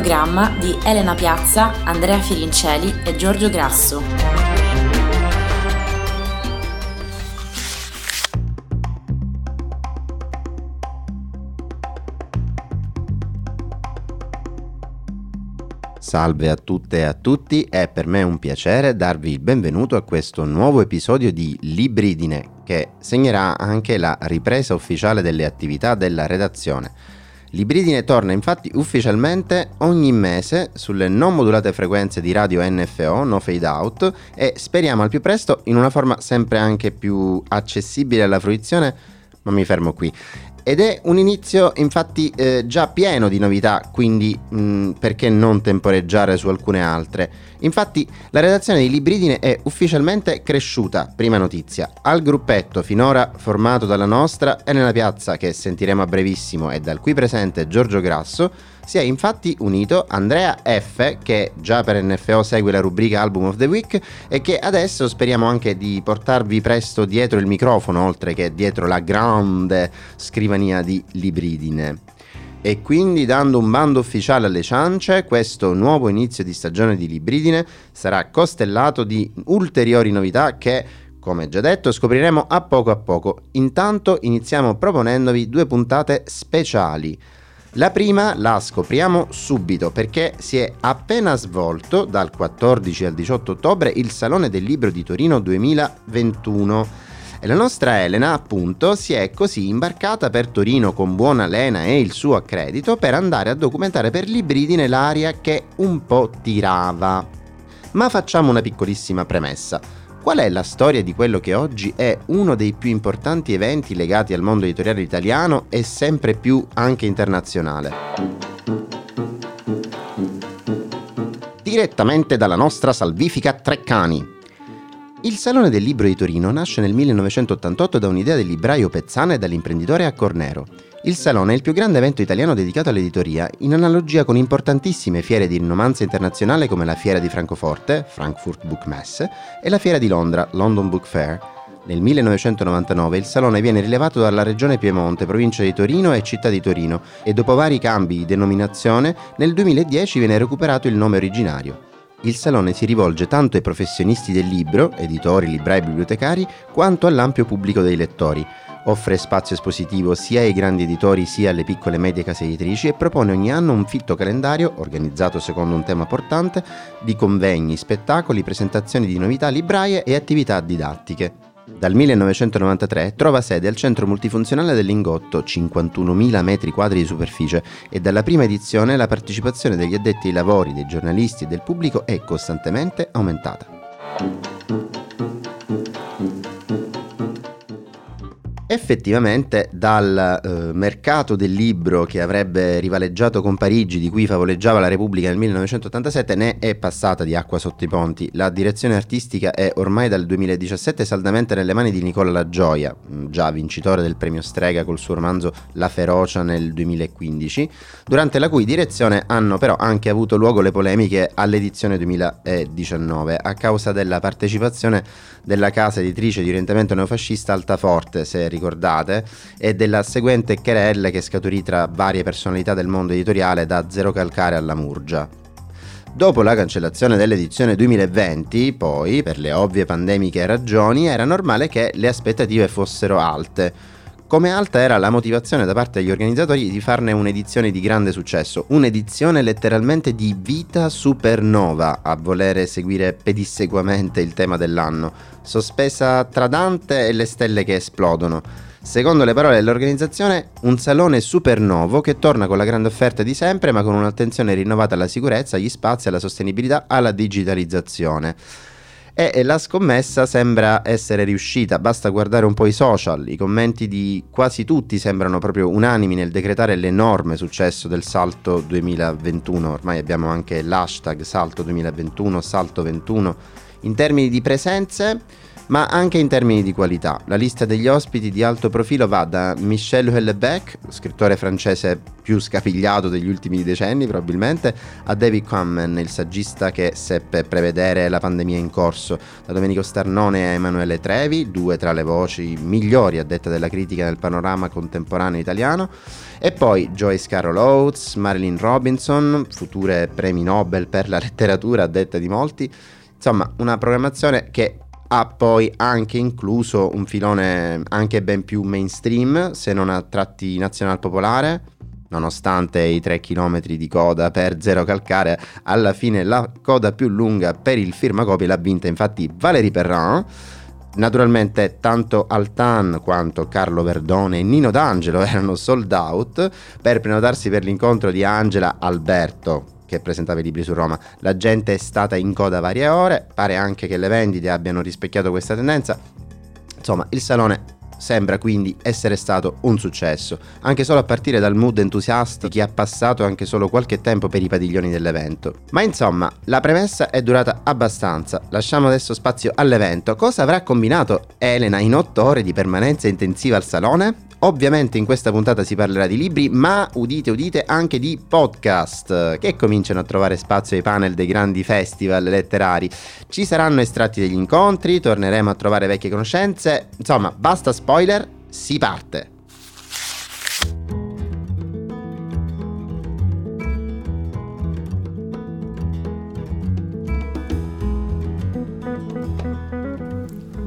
programma di Elena Piazza, Andrea Firincelli e Giorgio Grasso. Salve a tutte e a tutti, è per me un piacere darvi il benvenuto a questo nuovo episodio di Libridine che segnerà anche la ripresa ufficiale delle attività della redazione. Libridine torna infatti ufficialmente ogni mese sulle non modulate frequenze di radio NFO, no fade out, e speriamo al più presto in una forma sempre anche più accessibile alla fruizione, ma mi fermo qui. Ed è un inizio infatti eh, già pieno di novità, quindi mh, mm, perché non temporeggiare su alcune altre? Infatti la redazione di Libridine è ufficialmente cresciuta, prima notizia, al gruppetto finora formato dalla nostra e nella piazza che sentiremo a brevissimo e dal qui presente Giorgio Grasso, si è infatti unito Andrea F, che già per NFO segue la rubrica Album of the Week e che adesso speriamo anche di portarvi presto dietro il microfono, oltre che dietro la grande scrivania di Libridine. E quindi dando un bando ufficiale alle ciance, questo nuovo inizio di stagione di Libridine sarà costellato di ulteriori novità che come già detto, scopriremo a poco a poco. Intanto iniziamo proponendovi due puntate speciali. La prima la scopriamo subito perché si è appena svolto dal 14 al 18 ottobre il Salone del Libro di Torino 2021 e la nostra Elena appunto si è così imbarcata per Torino con buona lena e il suo accredito per andare a documentare per Libridine l'aria che un po' tirava. Ma facciamo una piccolissima premessa. Qual è la storia di quello che oggi è uno dei più importanti eventi legati al mondo editoriale italiano e sempre più anche internazionale? Direttamente dalla nostra salvifica Treccani. Il Salone del Libro di Torino nasce nel 1988 da un'idea del libraio Pezzana e dall'imprenditore Accornero. Il Salone è il più grande evento italiano dedicato all'editoria, in analogia con importantissime fiere di rinomanza internazionale come la Fiera di Francoforte, Frankfurt Book Messe, e la Fiera di Londra, London Book Fair. Nel 1999 il Salone viene rilevato dalla Regione Piemonte, provincia di Torino e città di Torino e dopo vari cambi di denominazione nel 2010 viene recuperato il nome originario. Il Salone si rivolge tanto ai professionisti del libro, editori, librai e bibliotecari, quanto all'ampio pubblico dei lettori offre spazio espositivo sia ai grandi editori sia alle piccole e medie case editrici e propone ogni anno un fitto calendario, organizzato secondo un tema portante, di convegni, spettacoli, presentazioni di novità libraie e attività didattiche. Dal 1993 trova sede al centro multifunzionale del Lingotto, 51.000 metri quadri di superficie, e dalla prima edizione la partecipazione degli addetti ai lavori, dei giornalisti e del pubblico è costantemente aumentata. Effettivamente dal eh, mercato del libro che avrebbe rivaleggiato con Parigi, di cui favoleggiava la Repubblica nel 1987, ne è passata di acqua sotto i ponti. La direzione artistica è ormai dal 2017 saldamente nelle mani di Nicola La Gioia, mm, già vincitore del premio Strega col suo romanzo La ferocia nel 2015, durante la cui direzione hanno però anche avuto luogo le polemiche all'edizione 2019 a causa della partecipazione della casa editrice di orientamento neofascista Altaforte, se ricordate, e della seguente querelle che scaturì tra varie personalità del mondo editoriale da Zero Calcare alla Murgia. Dopo la cancellazione dell'edizione 2020, poi, per le ovvie pandemiche ragioni, era normale che le aspettative fossero alte. Come alta era la motivazione da parte degli organizzatori di farne un'edizione di grande successo, un'edizione letteralmente di vita supernova, a volere seguire pedissequamente il tema dell'anno, sospesa tra Dante e le stelle che esplodono. Secondo le parole dell'organizzazione, un salone supernovo che torna con la grande offerta di sempre, ma con un'attenzione rinnovata alla sicurezza, agli spazi, alla sostenibilità, alla digitalizzazione e la scommessa sembra essere riuscita, basta guardare un po' i social, i commenti di quasi tutti sembrano proprio unanimi nel decretare l'enorme successo del salto 2021, ormai abbiamo anche l'hashtag salto 2021, salto 21, in termini di presenze ma anche in termini di qualità. La lista degli ospiti di alto profilo va da Michel Houellebecq, scrittore francese più scapigliato degli ultimi decenni probabilmente, a David Quammen, il saggista che seppe prevedere la pandemia in corso, da Domenico Starnone a Emanuele Trevi, due tra le voci migliori a detta della critica nel panorama contemporaneo italiano, e poi Joyce Carol Oates, Marilyn Robinson, future premi Nobel per la letteratura a detta di molti, insomma una programmazione che ha poi anche incluso un filone anche ben più mainstream, se non a tratti nazional popolare, nonostante i 3 km di coda per zero calcare, alla fine la coda più lunga per il firmacopie l'ha vinta infatti Valérie Perrin. Naturalmente tanto Altan quanto Carlo Verdone e Nino D'Angelo erano sold out per prenotarsi per l'incontro di Angela Alberto, che presentava i libri su Roma. La gente è stata in coda varie ore, pare anche che le vendite abbiano rispecchiato questa tendenza. Insomma, il salone sembra quindi essere stato un successo, anche solo a partire dal mood entusiasta di chi ha passato anche solo qualche tempo per i padiglioni dell'evento. Ma insomma, la premessa è durata abbastanza, lasciamo adesso spazio all'evento. Cosa avrà combinato Elena in otto ore di permanenza intensiva al salone? Ovviamente in questa puntata si parlerà di libri, ma udite udite anche di podcast che cominciano a trovare spazio ai panel dei grandi festival letterari. Ci saranno estratti degli incontri, torneremo a trovare vecchie conoscenze, insomma, basta spoiler, si parte.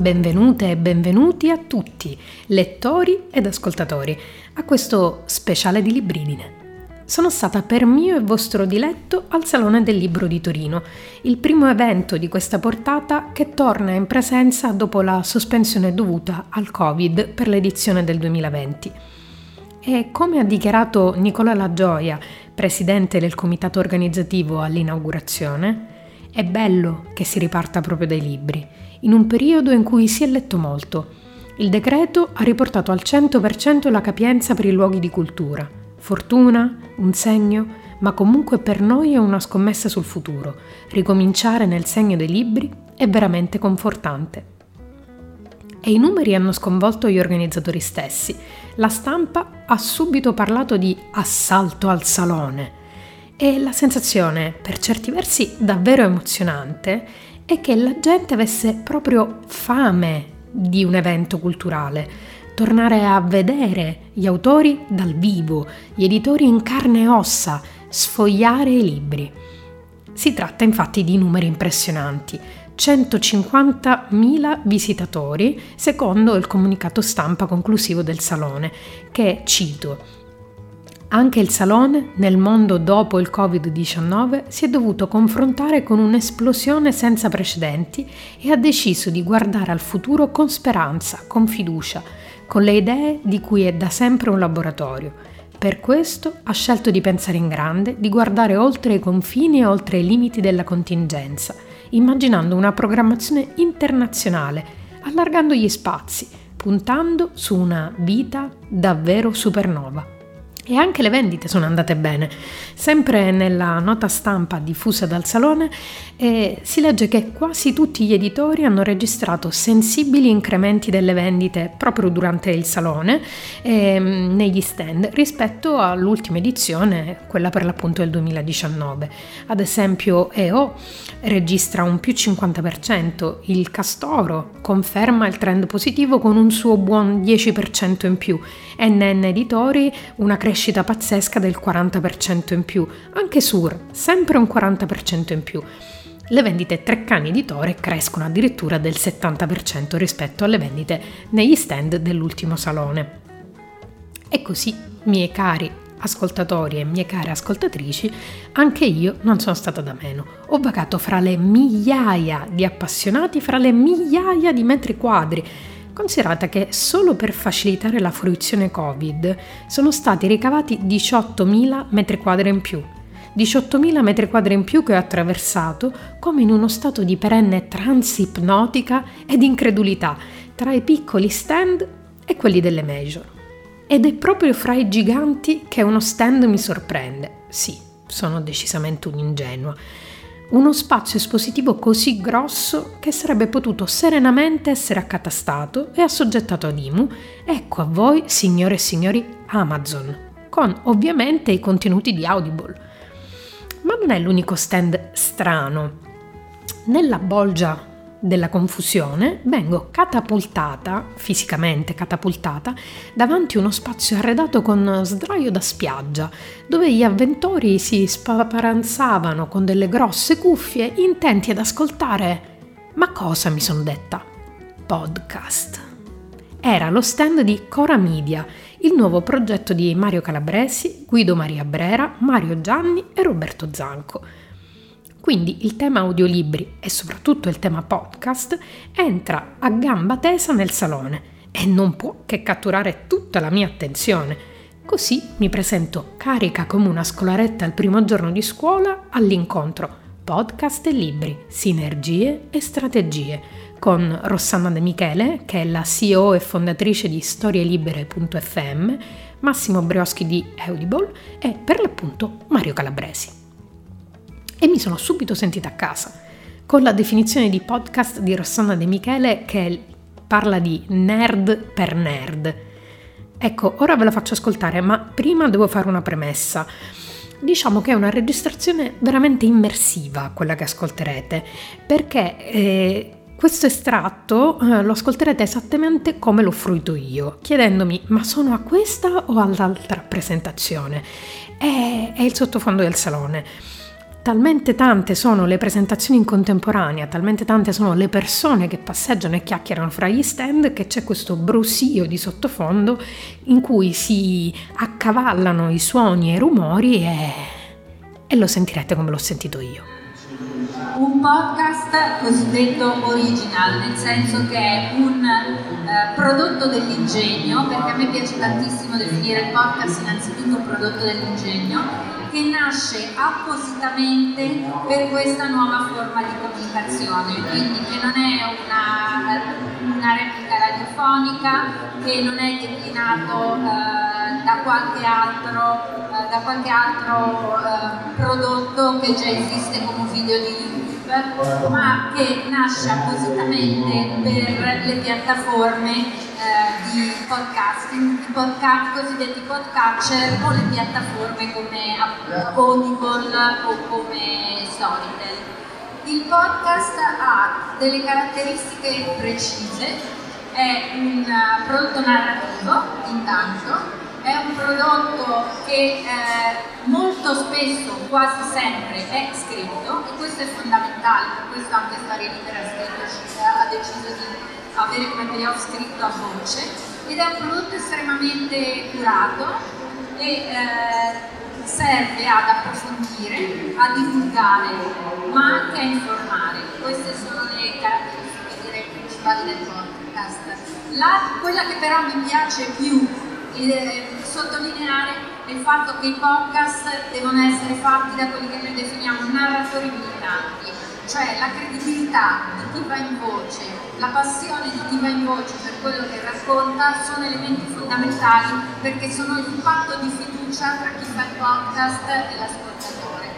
Benvenute e benvenuti a tutti, lettori ed ascoltatori, a questo speciale di Libridine. Sono stata per mio e vostro diletto al Salone del Libro di Torino, il primo evento di questa portata che torna in presenza dopo la sospensione dovuta al Covid per l'edizione del 2020. E come ha dichiarato Nicola Lagioia, presidente del comitato organizzativo all'inaugurazione, è bello che si riparta proprio dai libri in un periodo in cui si è letto molto. Il decreto ha riportato al 100% la capienza per i luoghi di cultura. Fortuna, un segno, ma comunque per noi è una scommessa sul futuro. Ricominciare nel segno dei libri è veramente confortante. E i numeri hanno sconvolto gli organizzatori stessi. La stampa ha subito parlato di assalto al salone. E la sensazione, per certi versi davvero emozionante, è che la gente avesse proprio fame di un evento culturale, tornare a vedere gli autori dal vivo, gli editori in carne e ossa, sfogliare i libri. Si tratta infatti di numeri impressionanti, 150.000 visitatori secondo il comunicato stampa conclusivo del salone, che, cito, anche il Salone, nel mondo dopo il Covid-19, si è dovuto confrontare con un'esplosione senza precedenti e ha deciso di guardare al futuro con speranza, con fiducia, con le idee di cui è da sempre un laboratorio. Per questo ha scelto di pensare in grande, di guardare oltre i confini e oltre i limiti della contingenza, immaginando una programmazione internazionale, allargando gli spazi, puntando su una vita davvero supernova. E anche le vendite sono andate bene. Sempre nella nota stampa diffusa dal Salone eh, si legge che quasi tutti gli editori hanno registrato sensibili incrementi delle vendite proprio durante il Salone eh, negli stand rispetto all'ultima edizione, quella per l'appunto del 2019. Ad esempio EO registra un più 50%, il Castoro conferma il trend positivo con un suo buon 10% in più, NN Editori una crescita pazzesca del 40% in più, anche Sur, sempre un 40% in più. Le vendite Treccani Editore crescono addirittura del 70% rispetto alle vendite negli stand dell'ultimo salone. E così, miei cari ascoltatori e mie care ascoltatrici, anche io non sono stata da meno. Ho vagato fra le migliaia di appassionati, fra le migliaia di metri quadri Considerate che solo per facilitare la fruizione Covid sono stati ricavati 18.000 m2 in più. 18.000 m2 in più che ho attraversato come in uno stato di perenne trance ipnotica ed incredulità tra i piccoli stand e quelli delle major. Ed è proprio fra i giganti che uno stand mi sorprende. Sì, sono decisamente un'ingenua uno spazio espositivo così grosso che sarebbe potuto serenamente essere accatastato e assoggettato ad IMU. Ecco a voi, signore e signori, Amazon, con ovviamente i contenuti di Audible. Ma non è l'unico stand strano. Nella bolgia della confusione, vengo catapultata, fisicamente catapultata, davanti a uno spazio arredato con sdraio da spiaggia, dove gli avventori si spaparanzavano con delle grosse cuffie intenti ad ascoltare. Ma cosa mi sono detta? Podcast. Era lo stand di Cora Media, il nuovo progetto di Mario Calabresi, Guido Maria Brera, Mario Gianni e Roberto Zanco quindi il tema audiolibri e soprattutto il tema podcast entra a gamba tesa nel salone e non può che catturare tutta la mia attenzione. Così mi presento carica come una scolaretta il primo giorno di scuola all'incontro podcast e libri, sinergie e strategie con Rossana De Michele, che è la CEO e fondatrice di storielibere.fm, Massimo Brioschi di Audible e per l'appunto Mario Calabresi e mi sono subito sentita a casa, con la definizione di podcast di Rossana De Michele che parla di nerd per nerd. Ecco, ora ve la faccio ascoltare, ma prima devo fare una premessa. Diciamo che è una registrazione veramente immersiva quella che ascolterete, perché eh, questo estratto eh, lo ascolterete esattamente come l'ho fruito io, chiedendomi ma sono a questa o all'altra presentazione? È, è il sottofondo del salone. Talmente tante sono le presentazioni in contemporanea, talmente tante sono le persone che passeggiano e chiacchierano fra gli stand che c'è questo brusio di sottofondo in cui si accavallano i suoni e i rumori e, e lo sentirete come l'ho sentito io. Un podcast cosiddetto original, nel senso che è un eh, prodotto dell'ingegno, perché a me piace tantissimo definire il podcast innanzitutto un prodotto dell'ingegno che nasce appositamente per questa nuova forma di comunicazione, quindi che non è una, una replica radiofonica, che non è declinato eh, da qualche altro, eh, da qualche altro eh, prodotto che già esiste come video di YouTube, ma che nasce appositamente per le piattaforme eh, di podcasting, i podcast, cosiddetti podcatcher o le piattaforme come Audible o come Storytel. Il podcast ha delle caratteristiche precise, è un prodotto narrativo intanto, è un prodotto che eh, molto spesso, quasi sempre, è scritto e questo è fondamentale, per questo anche Storia Libera ha deciso di avere come payoff scritto a voce ed è un prodotto estremamente curato e eh, serve ad approfondire, a divulgare, ma anche a informare. Queste sono le caratteristiche principali del podcast. La, quella che però mi piace più eh, sottolineare è il fatto che i podcast devono essere fatti da quelli che noi definiamo narratori militanti, cioè la credibilità di chi va in voce, la passione di chi va in voce per quello che racconta sono elementi fondamentali perché sono il patto di fiducia tra chi fa il podcast e l'ascoltatore.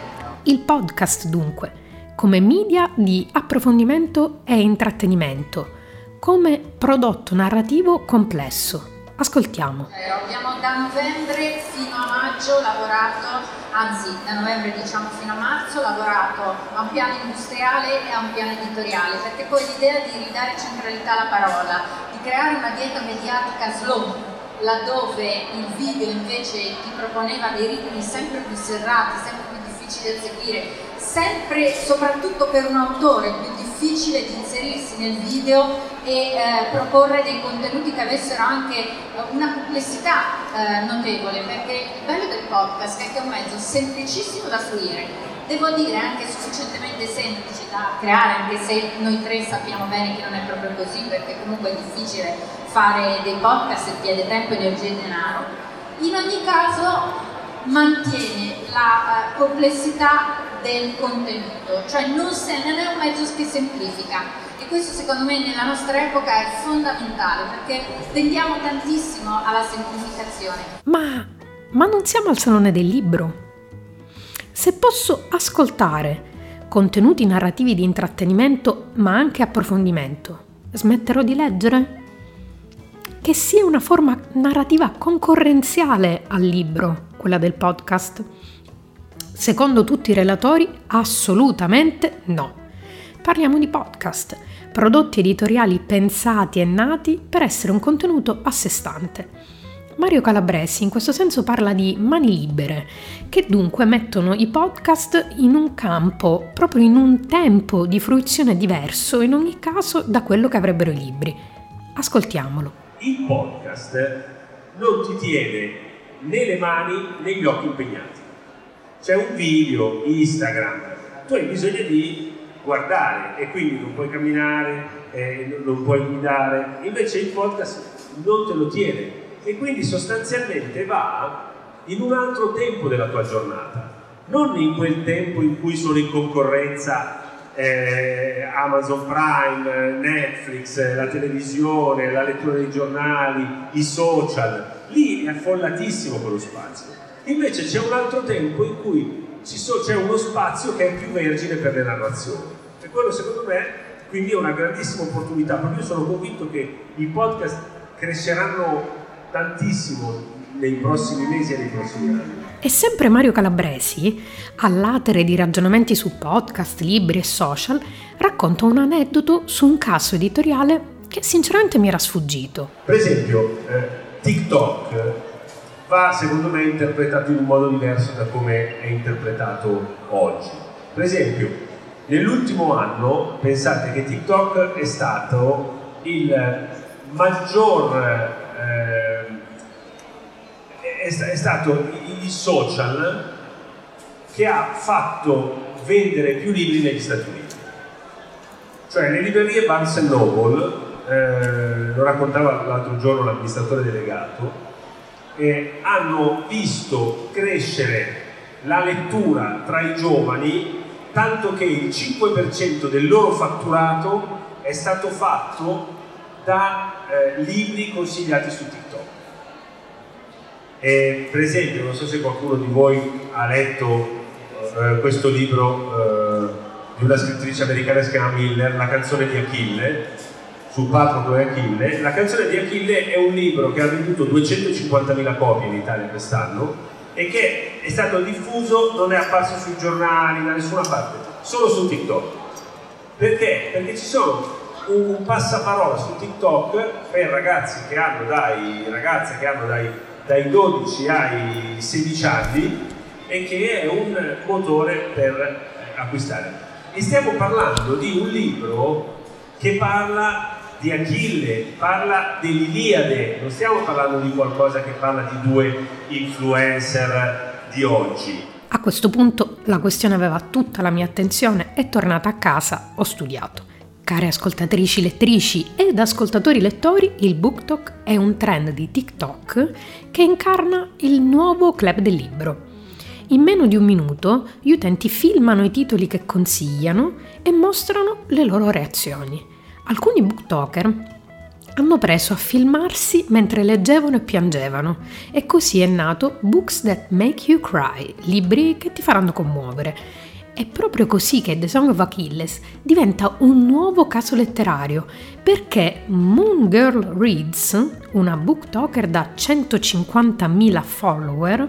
Il podcast dunque, come media di approfondimento e intrattenimento, come prodotto narrativo complesso Ascoltiamo. Eh, abbiamo da novembre fino a maggio lavorato, anzi da novembre diciamo fino a marzo, lavorato a un piano industriale e a un piano editoriale, perché poi l'idea di ridare centralità alla parola, di creare una dieta mediatica slow, laddove il video invece ti proponeva dei ritmi sempre più serrati, sempre più difficili da seguire, sempre, soprattutto per un autore, più difficile di inserirsi nel video e eh, proporre dei contenuti che avessero anche eh, una complessità eh, notevole, perché il bello del podcast è che è un mezzo semplicissimo da fruire, devo dire anche sufficientemente semplice da creare, anche se noi tre sappiamo bene che non è proprio così, perché comunque è difficile fare dei podcast e chiede tempo, energia e denaro. In ogni caso mantiene la uh, complessità del contenuto, cioè non, se, non è un mezzo che semplifica e questo secondo me nella nostra epoca è fondamentale perché tendiamo tantissimo alla semplificazione. Ma, ma non siamo al Salone del Libro? Se posso ascoltare contenuti narrativi di intrattenimento ma anche approfondimento, smetterò di leggere? Che sia una forma narrativa concorrenziale al libro, quella del podcast? Secondo tutti i relatori, assolutamente no. Parliamo di podcast, prodotti editoriali pensati e nati per essere un contenuto a sé stante. Mario Calabresi in questo senso parla di mani libere, che dunque mettono i podcast in un campo, proprio in un tempo di fruizione diverso in ogni caso da quello che avrebbero i libri. Ascoltiamolo. Il podcast non ti tiene né le mani né gli occhi impegnati. C'è un video, Instagram, tu hai bisogno di guardare e quindi non puoi camminare, eh, non puoi guidare, invece il podcast non te lo tiene e quindi sostanzialmente va in un altro tempo della tua giornata, non in quel tempo in cui sono in concorrenza eh, Amazon Prime, Netflix, la televisione, la lettura dei giornali, i social, lì è affollatissimo quello spazio. Invece c'è un altro tempo in cui c'è uno spazio che è più vergine per le narrazioni. E quello secondo me quindi è una grandissima opportunità, perché io sono convinto che i podcast cresceranno tantissimo nei prossimi mesi e nei prossimi anni. E sempre Mario Calabresi, all'atere di ragionamenti su podcast, libri e social, racconta un aneddoto su un caso editoriale che sinceramente mi era sfuggito. Per esempio, eh, TikTok va secondo me interpretato in un modo diverso da come è interpretato oggi. Per esempio, nell'ultimo anno pensate che TikTok è stato il maggior eh, è, è, stato il social che ha fatto vendere più libri negli Stati Uniti. Cioè le librerie Barnes Noble, eh, lo raccontava l'altro giorno l'amministratore delegato, eh, hanno visto crescere la lettura tra i giovani tanto che il 5% del loro fatturato è stato fatto da eh, libri consigliati su TikTok. E, per esempio, non so se qualcuno di voi ha letto eh, questo libro eh, di una scrittrice americana che si chiama Miller, La canzone di Achille, sul Patroclo e Achille. La canzone di Achille è un libro che ha venduto 250.000 copie in Italia quest'anno e che è stato diffuso, non è apparso sui giornali, da nessuna parte, solo su TikTok. Perché? Perché ci sono un passaparola su TikTok per ragazzi che hanno dai, ragazze che hanno dai, dai 12 ai 16 anni e che è un motore per acquistare. E stiamo parlando di un libro che parla di Achille, parla dell'Iliade, non stiamo parlando di qualcosa che parla di due influencer di oggi. A questo punto la questione aveva tutta la mia attenzione e tornata a casa ho studiato. Care ascoltatrici lettrici ed ascoltatori lettori, il BookTok è un trend di TikTok che incarna il nuovo club del libro. In meno di un minuto gli utenti filmano i titoli che consigliano e mostrano le loro reazioni. Alcuni booktoker hanno preso a filmarsi mentre leggevano e piangevano e così è nato Books That Make You Cry, libri che ti faranno commuovere è proprio così che The Song of Achilles diventa un nuovo caso letterario, perché Moon Girl Reads, una booktoker da 150.000 follower,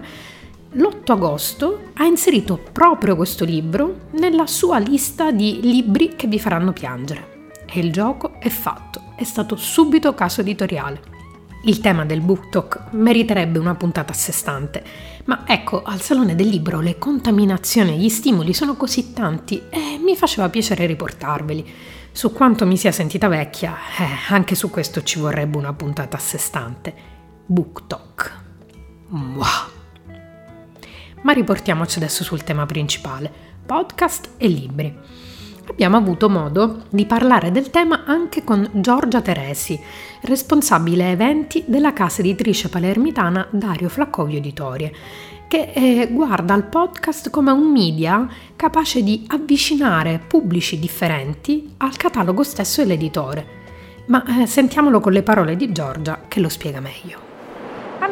l'8 agosto ha inserito proprio questo libro nella sua lista di libri che vi faranno piangere. E il gioco è fatto, è stato subito caso editoriale. Il tema del book talk meriterebbe una puntata a sé stante, ma ecco, al Salone del Libro le contaminazioni e gli stimoli sono così tanti e mi faceva piacere riportarveli. Su quanto mi sia sentita vecchia, eh, anche su questo ci vorrebbe una puntata a sé stante. Book talk. Wow. Ma riportiamoci adesso sul tema principale, podcast e libri abbiamo avuto modo di parlare del tema anche con Giorgia Teresi, responsabile eventi della casa editrice palermitana Dario Flaccovio Editorie, che eh, guarda il podcast come un media capace di avvicinare pubblici differenti al catalogo stesso dell'editore. Ma eh, sentiamolo con le parole di Giorgia che lo spiega meglio.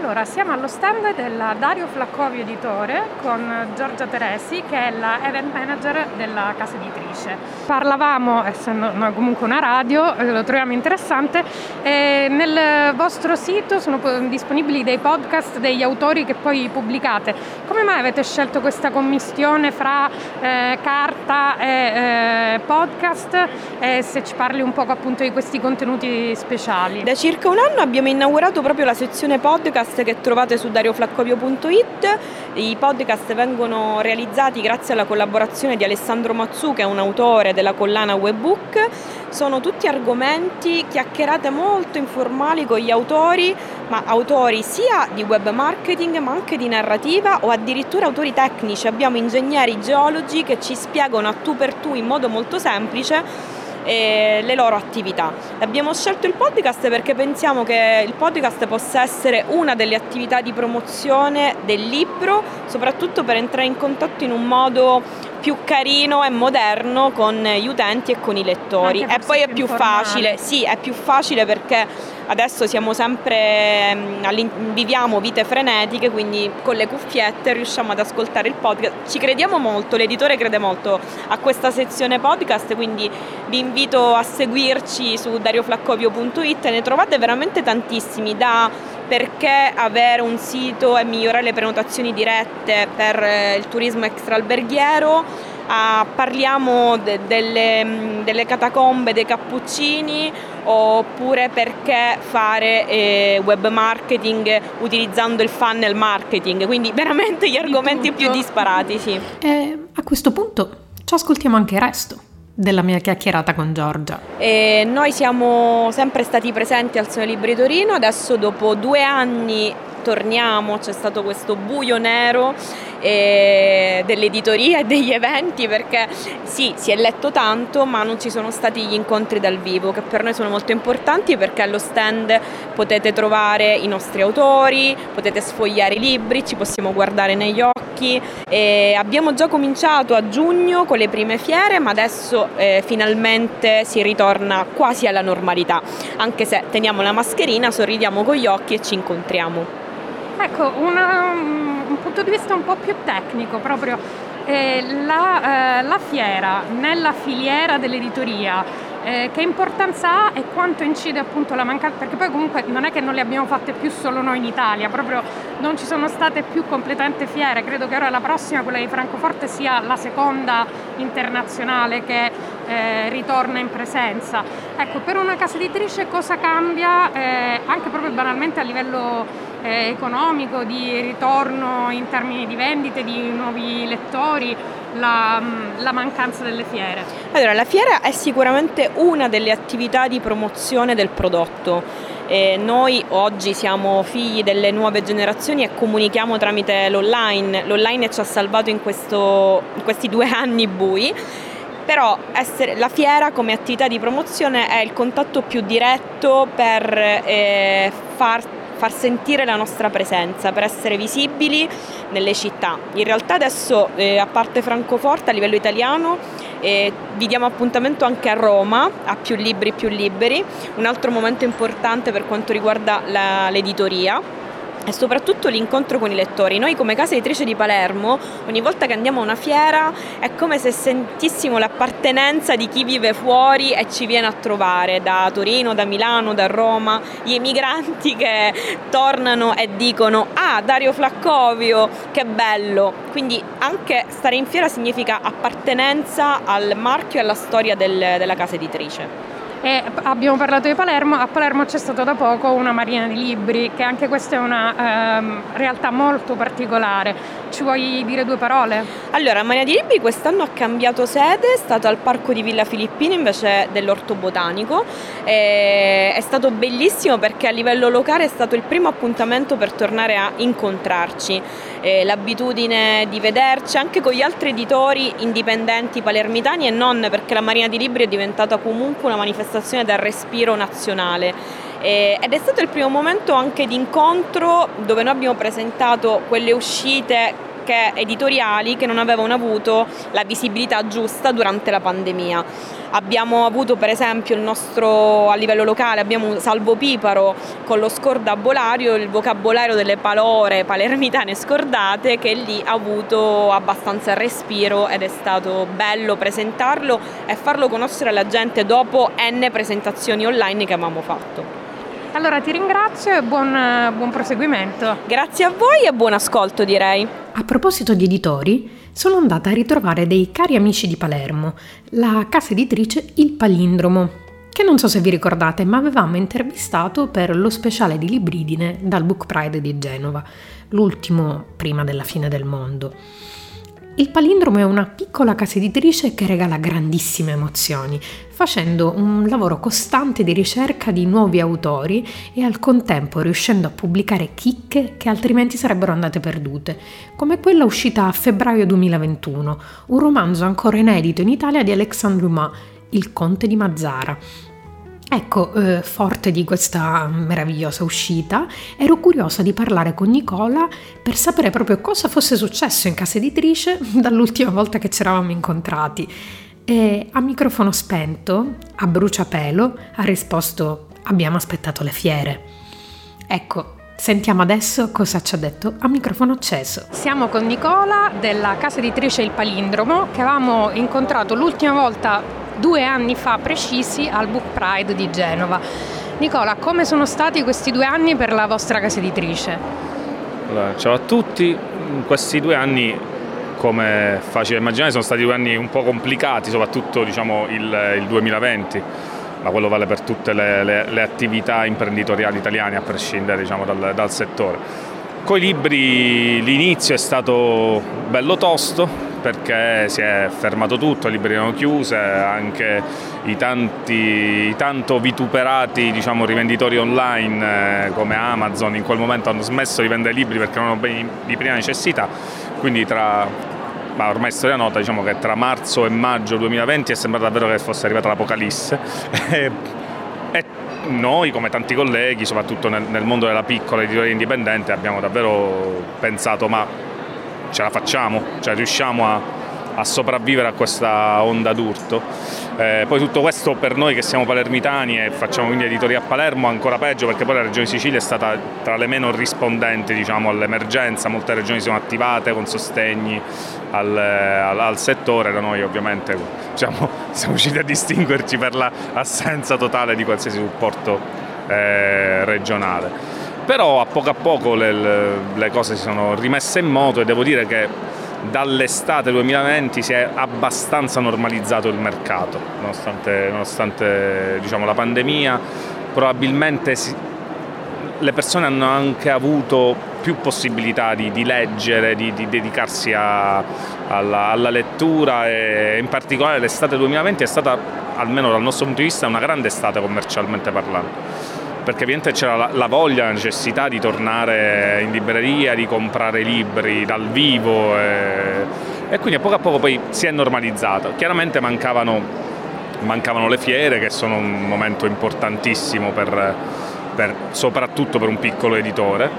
Allora, siamo allo stand della Dario Flaccovio Editore con Giorgia Teresi che è la event manager della casa editrice. Parlavamo, essendo comunque una radio, eh, lo troviamo interessante, nel vostro sito sono disponibili dei podcast degli autori che poi pubblicate. Come mai avete scelto questa commistione fra eh, carta e eh, podcast e se ci parli un po' appunto di questi contenuti speciali? Da circa un anno abbiamo inaugurato proprio la sezione podcast podcast che trovate su darioflaccovio.it. I podcast vengono realizzati grazie alla collaborazione di Alessandro Mazzu, che è un autore della collana Webbook. Sono tutti argomenti, chiacchierate molto informali con gli autori, ma autori sia di web marketing ma anche di narrativa o addirittura autori tecnici. Abbiamo ingegneri geologi che ci spiegano a tu per tu in modo molto semplice e le loro attività. Abbiamo scelto il podcast perché pensiamo che il podcast possa essere una delle attività di promozione del libro, soprattutto per entrare in contatto in un modo più carino e moderno con gli utenti e con i lettori. E poi è più informale. facile, sì, è più facile perché adesso siamo sempre, mm, viviamo vite frenetiche, quindi con le cuffiette riusciamo ad ascoltare il podcast. Ci crediamo molto, l'editore crede molto a questa sezione podcast, quindi vi invito a seguirci su darioflaccovio.it, ne trovate veramente tantissimi da perché avere un sito e migliorare le prenotazioni dirette per eh, il turismo extraalberghiero. Ah, parliamo de- delle, mm, delle, catacombe dei cappuccini oppure perché fare eh, web marketing utilizzando il funnel marketing, quindi veramente gli argomenti più disparati. Sì. E a questo punto ci ascoltiamo anche il resto della mia chiacchierata con Giorgia. E noi siamo sempre stati presenti al Salone Libri Torino, adesso dopo due anni torniamo, c'è stato questo buio nero eh, dell'editoria e degli eventi perché sì, si è letto tanto ma non ci sono stati gli incontri dal vivo che per noi sono molto importanti perché allo stand potete trovare i nostri autori, potete sfogliare i libri, ci possiamo guardare negli occhi e abbiamo già cominciato a giugno con le prime fiere ma adesso eh, finalmente si ritorna quasi alla normalità anche se teniamo la mascherina, sorridiamo con gli occhi e ci incontriamo. Ecco, una, un punto di vista un po' più tecnico proprio. Eh, la, eh, la, fiera nella filiera dell'editoria, eh, che importanza ha e quanto incide appunto la mancanza, perché poi comunque non è che non le abbiamo fatte più solo noi in Italia, proprio non ci sono state più completamente fiere, credo che ora la prossima, quella di Francoforte, sia la seconda internazionale che eh, ritorna in presenza. Ecco, per una casa editrice cosa cambia eh, anche proprio banalmente a livello eh, economico, di ritorno in termini di vendite, di nuovi lettori, la, la, mancanza delle fiere? Allora, la fiera è sicuramente una delle attività di promozione del prodotto. Eh, noi oggi siamo figli delle nuove generazioni e comunichiamo tramite l'online. L'online ci ha salvato in, questo, in questi due anni bui però essere, la fiera come attività di promozione è il contatto più diretto per eh, far far sentire la nostra presenza, per essere visibili nelle città. In realtà adesso, eh, a parte Francoforte, a livello italiano, eh, vi diamo appuntamento anche a Roma, a più libri più liberi, un altro momento importante per quanto riguarda la, l'editoria e soprattutto l'incontro con i lettori. Noi come casa editrice di Palermo, ogni volta che andiamo a una fiera è come se sentissimo l'appartenenza di chi vive fuori e ci viene a trovare da Torino, da Milano, da Roma, gli emigranti che tornano e dicono "Ah, Dario Flaccovio, che bello". Quindi anche stare in fiera significa appartenenza al marchio e alla storia del, della casa editrice. E abbiamo parlato di Palermo, a Palermo c'è stata da poco una marina di libri, che anche questa è una ehm, realtà molto particolare. Ci vuoi dire due parole? Allora, Marina di Libri quest'anno ha cambiato sede, è stata al Parco di Villa Filippina invece dell'Orto Botanico. E è stato bellissimo perché a livello locale è stato il primo appuntamento per tornare a incontrarci. E l'abitudine di vederci anche con gli altri editori indipendenti palermitani e non perché la Marina di Libri è diventata comunque una manifestazione del respiro nazionale. Ed è stato il primo momento anche di incontro dove noi abbiamo presentato quelle uscite ricerche editoriali che non avevano avuto la visibilità giusta durante la pandemia. Abbiamo avuto per esempio nostro a livello locale, abbiamo Salvo Piparo con lo scordabolario, il vocabolario delle palore palermitane scordate che lì ha avuto abbastanza respiro ed è stato bello presentarlo e farlo conoscere alla gente dopo n presentazioni online che avevamo fatto. Allora ti ringrazio e buon, buon proseguimento. Grazie a voi e buon ascolto direi. A proposito di editori, sono andata a ritrovare dei cari amici di Palermo, la casa editrice Il Palindromo, che non so se vi ricordate, ma avevamo intervistato per lo speciale di Libridine dal Book Pride di Genova, l'ultimo prima della fine del mondo. Il palindromo è una piccola casa editrice che regala grandissime emozioni, facendo un lavoro costante di ricerca di nuovi autori e al contempo riuscendo a pubblicare chicche che altrimenti sarebbero andate perdute, come quella uscita a febbraio 2021, un romanzo ancora inedito in Italia di Alexandre Dumas, Il Conte di Mazzara, Ecco, eh, forte di questa meravigliosa uscita, ero curiosa di parlare con Nicola per sapere proprio cosa fosse successo in casa editrice dall'ultima volta che ci eravamo incontrati. E a microfono spento, a bruciapelo, ha risposto abbiamo aspettato le fiere. Ecco, Sentiamo adesso cosa ci ha detto a microfono acceso. Siamo con Nicola della casa editrice Il Palindromo che avevamo incontrato l'ultima volta due anni fa precisi al Book Pride di Genova. Nicola, come sono stati questi due anni per la vostra casa editrice? Allora, ciao a tutti, in questi due anni come facile immaginare sono stati due anni un po' complicati, soprattutto diciamo, il, il 2020, ma quello vale per tutte le, le, le attività imprenditoriali italiane a prescindere diciamo, dal, dal settore. I libri l'inizio è stato bello tosto, perché si è fermato tutto, le librerie erano chiuse, anche i, tanti, i tanto vituperati diciamo, rivenditori online eh, come Amazon in quel momento hanno smesso di vendere libri perché non erano di prima necessità, quindi tra ma ormai storia nota, diciamo che tra marzo e maggio 2020 è sembrato davvero che fosse arrivata l'apocalisse. E, noi come tanti colleghi, soprattutto nel, nel mondo della piccola editoria indipendente, abbiamo davvero pensato ma ce la facciamo, cioè riusciamo a, a sopravvivere a questa onda d'urto. Eh, poi tutto questo per noi che siamo palermitani e facciamo quindi editoria a Palermo ancora peggio perché poi la regione Sicilia è stata tra le meno rispondenti diciamo, all'emergenza, molte regioni sono attivate con sostegni al, al, al settore, da noi ovviamente diciamo, siamo riusciti a distinguerci per l'assenza totale di qualsiasi supporto eh, regionale. Però a poco a poco le, le, cose si sono rimesse in moto e devo dire che dall'estate 2020 si è abbastanza normalizzato il mercato, nonostante, nonostante diciamo, la pandemia, probabilmente si, le persone hanno anche avuto più possibilità di, di leggere, di, di dedicarsi a, alla, alla, lettura e in particolare l'estate 2020 è stata, almeno dal nostro punto di vista, una grande estate commercialmente parlando perché ovviamente c'era la, la, voglia, la necessità di tornare in libreria, di comprare libri dal vivo e, e quindi a poco a poco poi si è normalizzato. Chiaramente mancavano, mancavano le fiere che sono un momento importantissimo per, per, soprattutto per un piccolo editore.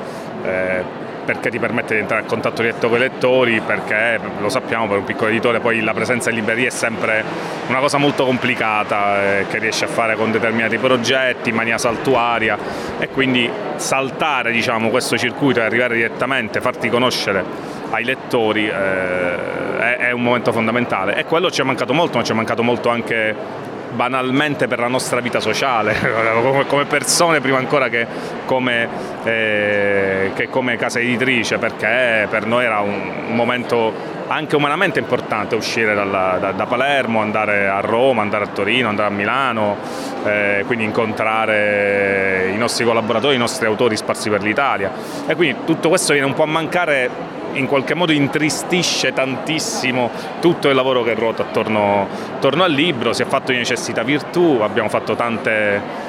Eh, perché ti permette di entrare a contatto diretto con i lettori, perché lo sappiamo per un piccolo editore poi la presenza in libreria è sempre una cosa molto complicata eh, che riesce a fare con determinati progetti in maniera saltuaria. E quindi saltare diciamo, questo circuito e arrivare direttamente, farti conoscere ai lettori eh, è, è un momento fondamentale. E quello ci è mancato molto, ma ci è mancato molto anche banalmente per la nostra vita sociale, come persone prima ancora che come, eh, che come casa editrice, perché per noi era un momento anche umanamente importante uscire dalla, da, da, Palermo, andare a Roma, andare a Torino, andare a Milano, eh, quindi incontrare i nostri collaboratori, i nostri autori sparsi per l'Italia. E quindi tutto questo viene un po' a mancare in qualche modo intristisce tantissimo tutto il lavoro che ruota attorno, attorno al libro, si è fatto di necessità virtù, abbiamo fatto tante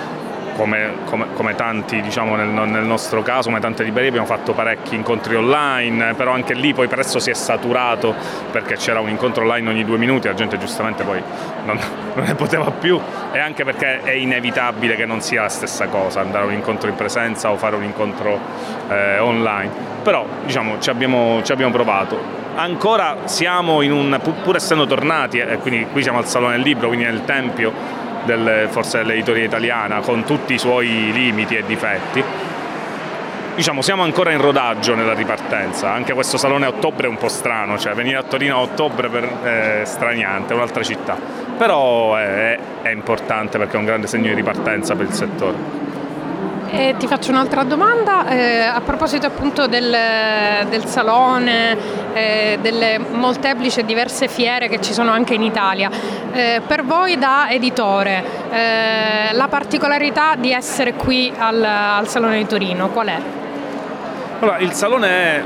come, come, come tanti diciamo nel, nel, nostro caso, come tante librerie abbiamo fatto parecchi incontri online, però anche lì poi presto si è saturato perché c'era un incontro online ogni due minuti, la gente giustamente poi non, non ne poteva più e anche perché è inevitabile che non sia la stessa cosa andare a un incontro in presenza o fare un incontro eh, online. Però diciamo ci abbiamo, ci abbiamo provato ancora siamo in un, pur essendo tornati, e quindi qui siamo al Salone del Libro, quindi nel Tempio, del, forse dell'editoria italiana, con tutti i suoi limiti e difetti, diciamo siamo ancora in rodaggio nella ripartenza, anche questo salone a ottobre è un po' strano, cioè venire a Torino a ottobre è straniante, è un'altra città, però è, è importante perché è un grande segno di ripartenza per il settore. E ti faccio un'altra domanda eh, a proposito appunto del, del salone, eh, delle molteplici e diverse fiere che ci sono anche in Italia. Eh, per voi da editore, eh, la particolarità di essere qui al, al, Salone di Torino qual è? Allora, il salone è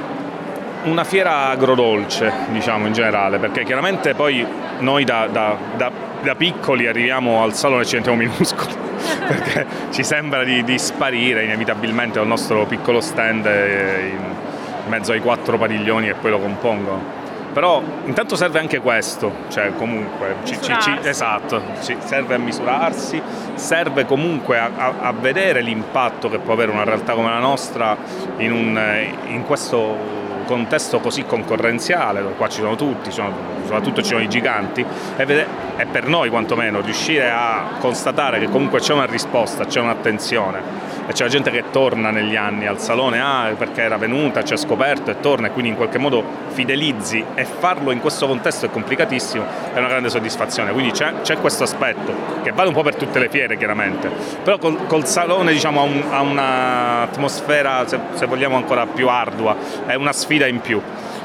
una fiera agrodolce, diciamo in generale, perché chiaramente poi noi da, da, da, da piccoli arriviamo al salone e ci sentiamo minuscoli perché ci sembra di, di, sparire inevitabilmente dal nostro piccolo stand in mezzo ai quattro padiglioni che poi lo compongono. Però intanto serve anche questo, cioè comunque, ci, ci, ci, esatto, serve a misurarsi, serve comunque a, a, a, vedere l'impatto che può avere una realtà come la nostra in, un, in questo contesto così concorrenziale, dove qua ci sono tutti, sono, soprattutto ci sono i giganti, e per noi quantomeno riuscire a constatare che comunque c'è una risposta, c'è un'attenzione e c'è la gente che torna negli anni al salone ah, perché era venuta, ci ha scoperto e torna e quindi in qualche modo fidelizzi e farlo in questo contesto è complicatissimo, è una grande soddisfazione. Quindi c'è, c'è questo aspetto che vale un po' per tutte le fiere chiaramente, però col, col salone diciamo, ha, un, ha un'atmosfera se, se, vogliamo ancora più ardua, è una sfida in più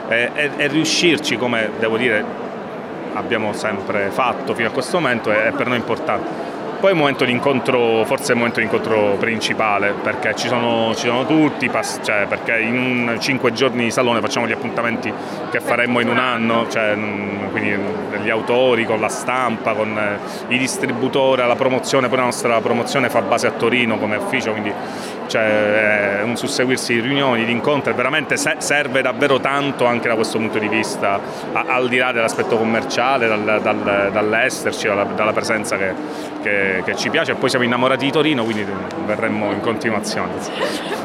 e, riuscirci come devo dire abbiamo sempre fatto fino a questo momento è per noi importante. Poi è il momento di incontro, forse è il momento di incontro principale, perché ci sono, ci sono tutti, cioè perché in cinque giorni di salone facciamo gli appuntamenti che faremmo in un anno, cioè, quindi gli autori, con la stampa, con eh, i distributori, la promozione, poi la nostra promozione fa base a Torino come ufficio, quindi cioè, è un susseguirsi di riunioni, di incontri, veramente serve davvero tanto anche da questo punto di vista, al di là dell'aspetto commerciale, dal, dal, dall'esserci, dalla, dalla presenza che, che, che, ci piace e poi siamo innamorati di Torino, quindi verremmo in continuazione.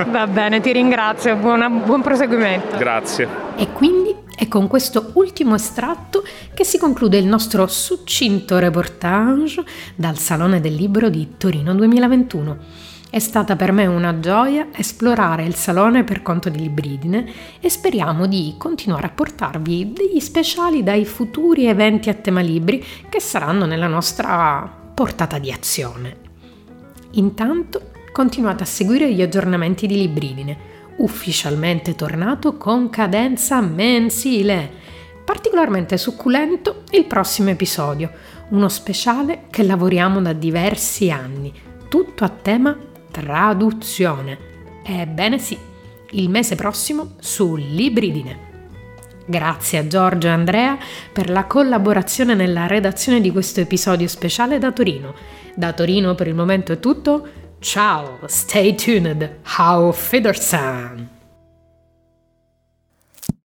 Va bene, ti ringrazio, Buona, buon proseguimento. Grazie. E quindi è con questo ultimo estratto che si conclude il nostro succinto reportage dal Salone del Libro di Torino 2021. È stata per me una gioia esplorare il salone per conto di Libridine e speriamo di continuare a portarvi degli speciali dai futuri eventi a tema libri che saranno nella nostra portata di azione. Intanto continuate a seguire gli aggiornamenti di Libridine, ufficialmente tornato con cadenza mensile. Particolarmente succulento il prossimo episodio, uno speciale che lavoriamo da diversi anni, tutto a tema traduzione. Ebbene sì, il mese prossimo su Libridine. Grazie a Giorgio e Andrea per la collaborazione nella redazione di questo episodio speciale da Torino. Da Torino per il momento è tutto. Ciao, stay tuned. How Federsan!